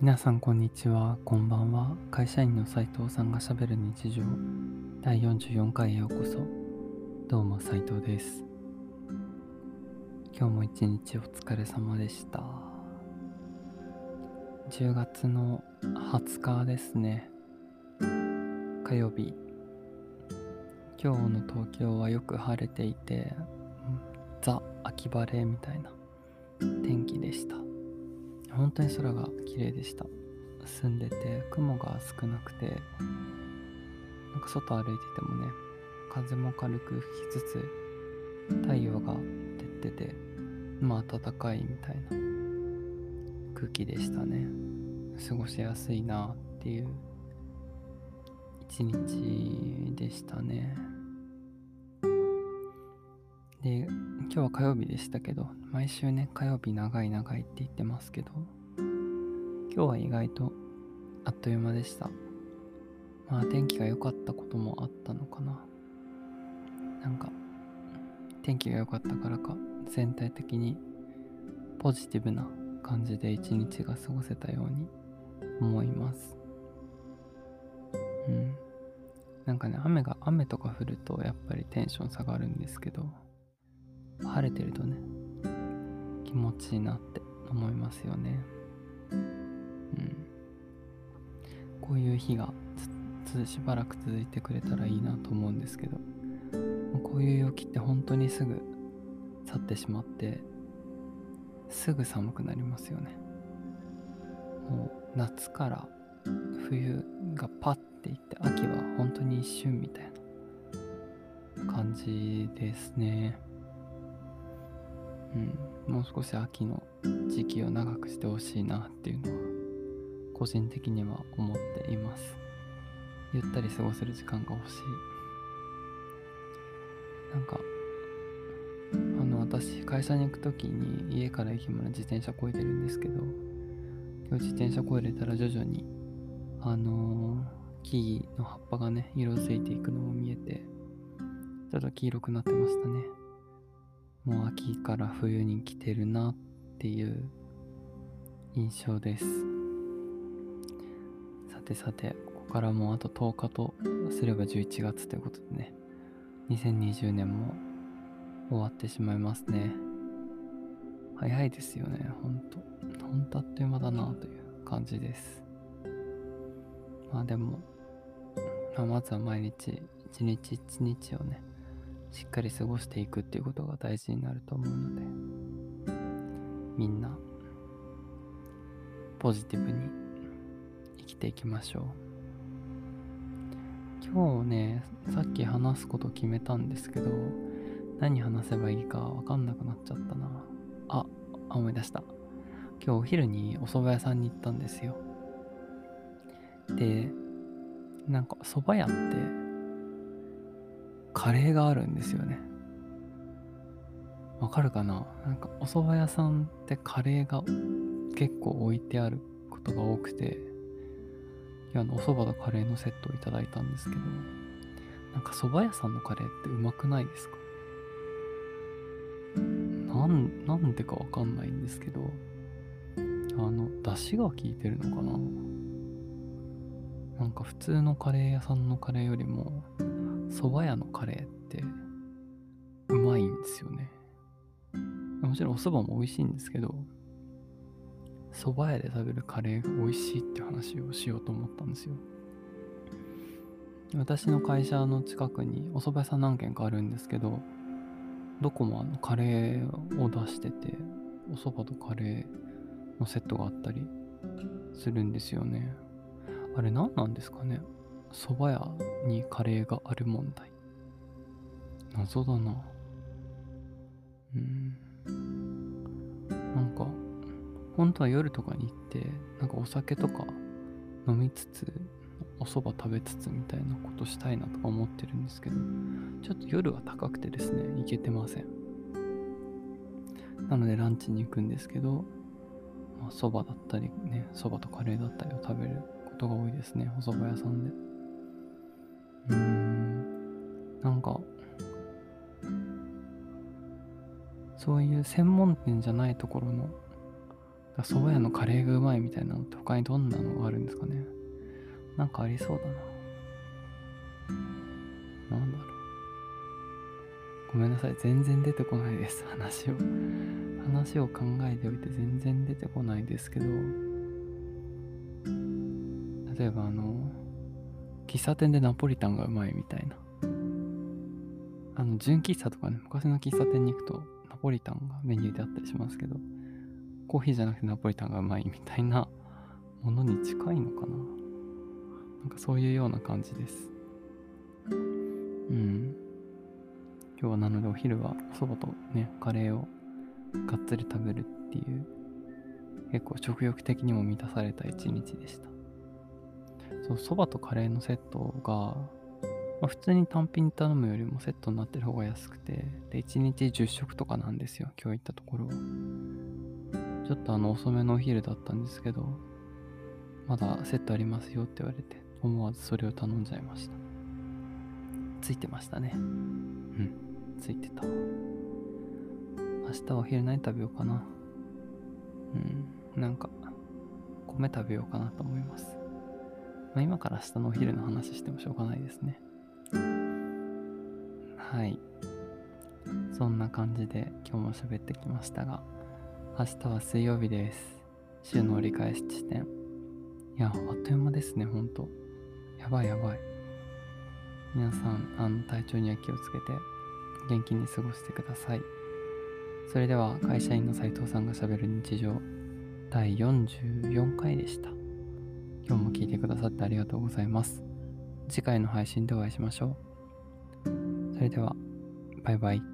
皆さんこんにちは、こんばんは。会社員の斉藤さんがしゃべる日常第44回へようこそ。どうも斉藤です。今日も一日お疲れ様でした。10月の20日ですね。火曜日。今日の東京はよく晴れていて、ザ・秋晴れみたいな天気でした。本当に空が綺麗でした。住んでて雲が少なくてなんか外歩いててもね風も軽く吹きつつ太陽が照っててまあ暖かいみたいな空気でしたね。過ごしやすいなっていう一日でしたね。で今日は火曜日でしたけど毎週ね火曜日長い長いって言ってますけど今日は意外とあっという間でした。まあ天気が良かったこともあったのかな。なんか天気が良かったからか全体的にポジティブな感じで一日が過ごせたように思います。うん。なんかね雨が雨とか降るとやっぱりテンション下がるんですけど晴れてるとね気持ちいいなって思いますよね。うん。こういう日がつつしばらく続いてくれたらいいなと思うんですけど。こういう陽気って本当にすぐ去ってしまってすぐ寒くなりますよね。もう夏から冬がパッていって秋は本当に一瞬みたいな感じですね。うん、もう少し秋の時期を長くしてほしいなっていうのは個人的には思っています。ゆったり過ごせる時間が欲しい。なんかあの私会社に行く時に家から駅まで自転車こいでるんですけど今日自転車こいでたら徐々にあのー木々の葉っぱがね色づいていくのも見えてちょっと黄色くなってましたね。もう秋から冬に来てるなっていう印象です。さてさて、ここからもうあと10日とすれば11月ということでね、2020年も終わってしまいますね。早いですよね、ほんと。ほんとあっという間だなという感じです。まあでも、ま、まずは毎日、一日一日をね、しっかり過ごしていくっていうことが大事になると思うのでみんなポジティブに生きていきましょう。今日ねさっき話すこと決めたんですけど何話せばいいか分かんなくなっちゃったな。ああ思い出した。今日お昼にお蕎麦屋さんに行ったんですよ。でなんか蕎麦屋ってカレーがあるんですよね。わかるかな？なんかお蕎麦屋さんってカレーが結構置いてあることが多くて、いやあのお蕎麦とカレーのセットをいただいたんですけど、なんか蕎麦屋さんのカレーってうまくないですか？なん、なんでかわかんないんですけど、あの、出汁が効いてるのかな？なんか普通のカレー屋さんのカレーよりも、蕎麦屋のカレーってうまいんですよね。もちろんお蕎麦も美味しいんですけど、蕎麦屋で食べるカレーが美味しいって話をしようと思ったんですよ。私の会社の近くにお蕎麦屋さん何軒かあるんですけど、どこもあのカレーを出してて、お蕎麦とカレーのセットがあったりするんですよね。あれ何なんですかね？蕎麦屋にカレーがある問題。謎だな。うん。なんか、本当は夜とかに行って、なんかお酒とか飲みつつお蕎麦食べつつみたいなことしたいなとか思ってるんですけどちょっと夜は高くてですね行けてませんなのでランチに行くんですけどまあ蕎麦だったりね蕎麦とカレーだったりを食べることが多いですねお蕎麦屋さんでうんなんかそういう専門店じゃないところの蕎麦屋のカレーがうまいみたいなのって他にどんなのがあるんですかねなんかありそうだな。なんだろう。ごめんなさい。全然出てこないです。話を。話を考えておいて全然出てこないですけど、例えばあの、喫茶店でナポリタンがうまいみたいな。あの、純喫茶とかね、昔の喫茶店に行くとナポリタンがメニューであったりしますけど、コーヒーじゃなくてナポリタンがうまいみたいな ものに近いのかな。なんかそういうような感じです。うん。今日はなのでお昼はおそばとね、カレーをがっつり食べるっていう、結構食欲的にも満たされた一日でした。そう、そばとカレーのセットが、まあ、普通に単品頼むよりもセットになってる方が安くて、で、1日10食とかなんですよ、今日行ったところは。ちょっとあの遅めのお昼だったんですけど、まだセットありますよって言われて、思わずそれを頼んじゃいました。ついてましたね。うん、ついてた。明日はお昼何食べようかな。うん、なんか、米食べようかなと思います。まあ、今から明日のお昼の話してもしょうがないですね。はい。そんな感じで今日も喋ってきましたが、明日は水曜日です。週の折り返し地点。いや、あっという間ですね、ほんと。やばいやばい。皆さん、あの体調には気をつけて元気に過ごしてください。それでは会社員の斉藤さんがしゃべる日常第44回でした。今日も聞いてくださってありがとうございます。次回の配信でお会いしましょう。それでは、バイバイ。